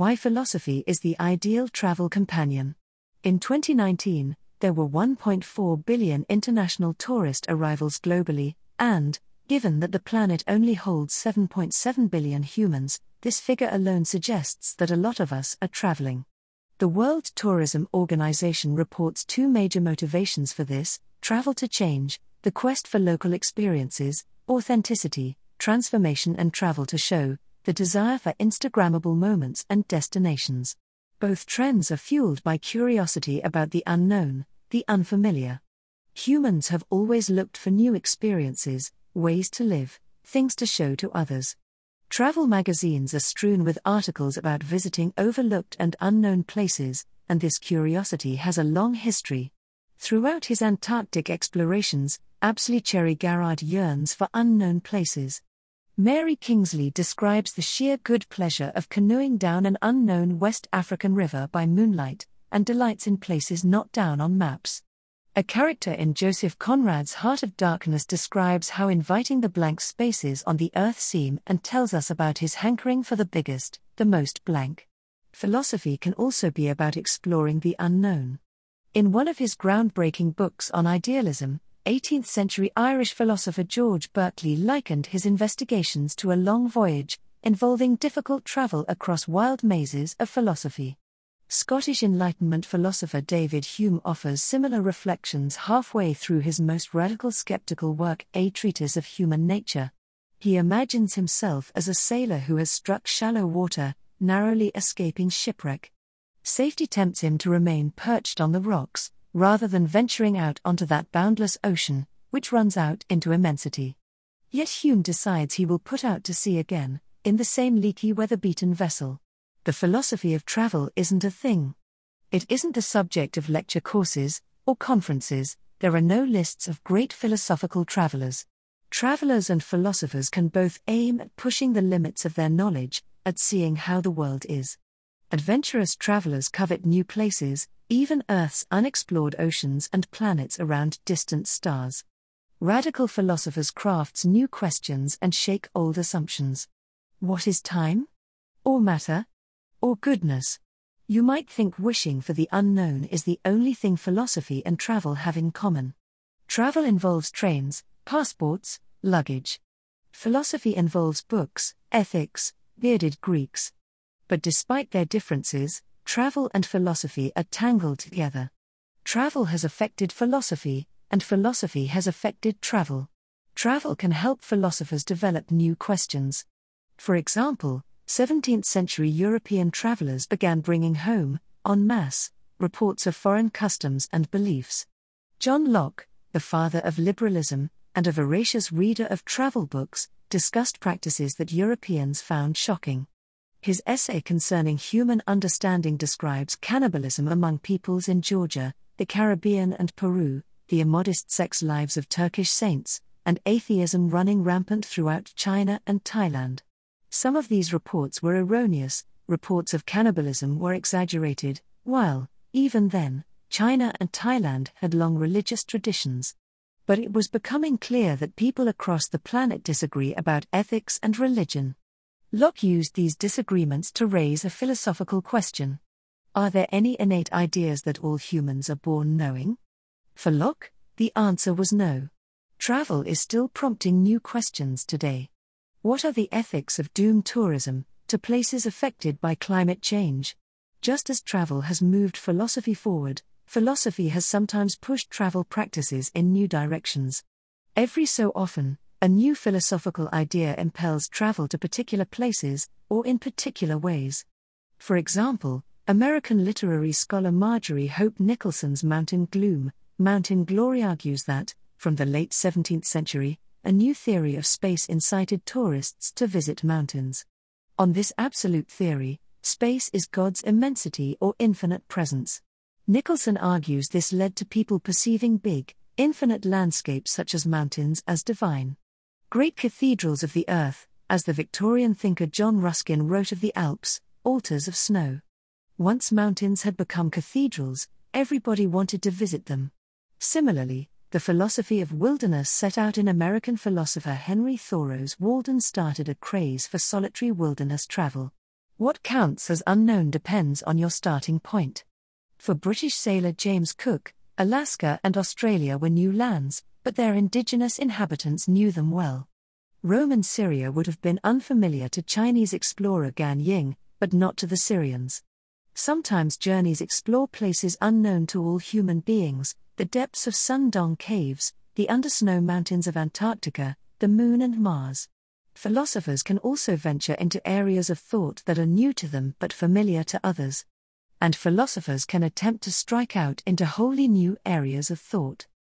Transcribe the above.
Why philosophy is the ideal travel companion. In 2019, there were 1.4 billion international tourist arrivals globally, and, given that the planet only holds 7.7 billion humans, this figure alone suggests that a lot of us are traveling. The World Tourism Organization reports two major motivations for this travel to change, the quest for local experiences, authenticity, transformation, and travel to show, the desire for Instagrammable moments and destinations. Both trends are fueled by curiosity about the unknown, the unfamiliar. Humans have always looked for new experiences, ways to live, things to show to others. Travel magazines are strewn with articles about visiting overlooked and unknown places, and this curiosity has a long history. Throughout his Antarctic explorations, Apsley Cherry Garrard yearns for unknown places. Mary Kingsley describes the sheer good pleasure of canoeing down an unknown West African river by moonlight, and delights in places not down on maps. A character in Joseph Conrad's Heart of Darkness describes how inviting the blank spaces on the earth seem and tells us about his hankering for the biggest, the most blank. Philosophy can also be about exploring the unknown. In one of his groundbreaking books on idealism, 18th century Irish philosopher George Berkeley likened his investigations to a long voyage, involving difficult travel across wild mazes of philosophy. Scottish Enlightenment philosopher David Hume offers similar reflections halfway through his most radical skeptical work, A Treatise of Human Nature. He imagines himself as a sailor who has struck shallow water, narrowly escaping shipwreck. Safety tempts him to remain perched on the rocks, rather than venturing out onto that boundless ocean, which runs out into immensity. Yet Hume decides he will put out to sea again, in the same leaky weather beaten vessel. The philosophy of travel isn't a thing. It isn't the subject of lecture courses or conferences, there are no lists of great philosophical travelers. Travelers and philosophers can both aim at pushing the limits of their knowledge, at seeing how the world is. Adventurous travelers covet new places, even Earth's unexplored oceans and planets around distant stars. Radical philosophers crafts new questions and shake old assumptions. What is time? Or matter? Or goodness? You might think wishing for the unknown is the only thing philosophy and travel have in common. Travel involves trains, passports, luggage. Philosophy involves books, ethics, bearded Greeks, but despite their differences, travel and philosophy are tangled together. Travel has affected philosophy, and philosophy has affected travel. Travel can help philosophers develop new questions. For example, 17th century European travelers began bringing home, en masse, reports of foreign customs and beliefs. John Locke, the father of liberalism, and a voracious reader of travel books, discussed practices that Europeans found shocking. His essay concerning human understanding describes cannibalism among peoples in Georgia, the Caribbean, and Peru, the immodest sex lives of Turkish saints, and atheism running rampant throughout China and Thailand. Some of these reports were erroneous, reports of cannibalism were exaggerated, while, even then, China and Thailand had long religious traditions. But it was becoming clear that people across the planet disagree about ethics and religion. Locke used these disagreements to raise a philosophical question Are there any innate ideas that all humans are born knowing? For Locke, the answer was no. Travel is still prompting new questions today. What are the ethics of doom tourism to places affected by climate change? Just as travel has moved philosophy forward, philosophy has sometimes pushed travel practices in new directions. Every so often, a new philosophical idea impels travel to particular places, or in particular ways. For example, American literary scholar Marjorie Hope Nicolson's Mountain Gloom, Mountain Glory argues that, from the late 17th century, a new theory of space incited tourists to visit mountains. On this absolute theory, space is God's immensity or infinite presence. Nicholson argues this led to people perceiving big, infinite landscapes such as mountains as divine. Great cathedrals of the earth, as the Victorian thinker John Ruskin wrote of the Alps, altars of snow. Once mountains had become cathedrals, everybody wanted to visit them. Similarly, the philosophy of wilderness set out in American philosopher Henry Thoreau's Walden started a craze for solitary wilderness travel. What counts as unknown depends on your starting point. For British sailor James Cook, Alaska and Australia were new lands, but their indigenous inhabitants knew them well. Roman Syria would have been unfamiliar to Chinese explorer Gan Ying, but not to the Syrians. Sometimes journeys explore places unknown to all human beings the depths of Son Doong caves, the undersnow mountains of Antarctica, the Moon and Mars. Philosophers can also venture into areas of thought that are new to them but familiar to others. And philosophers can attempt to strike out into wholly new areas of thought.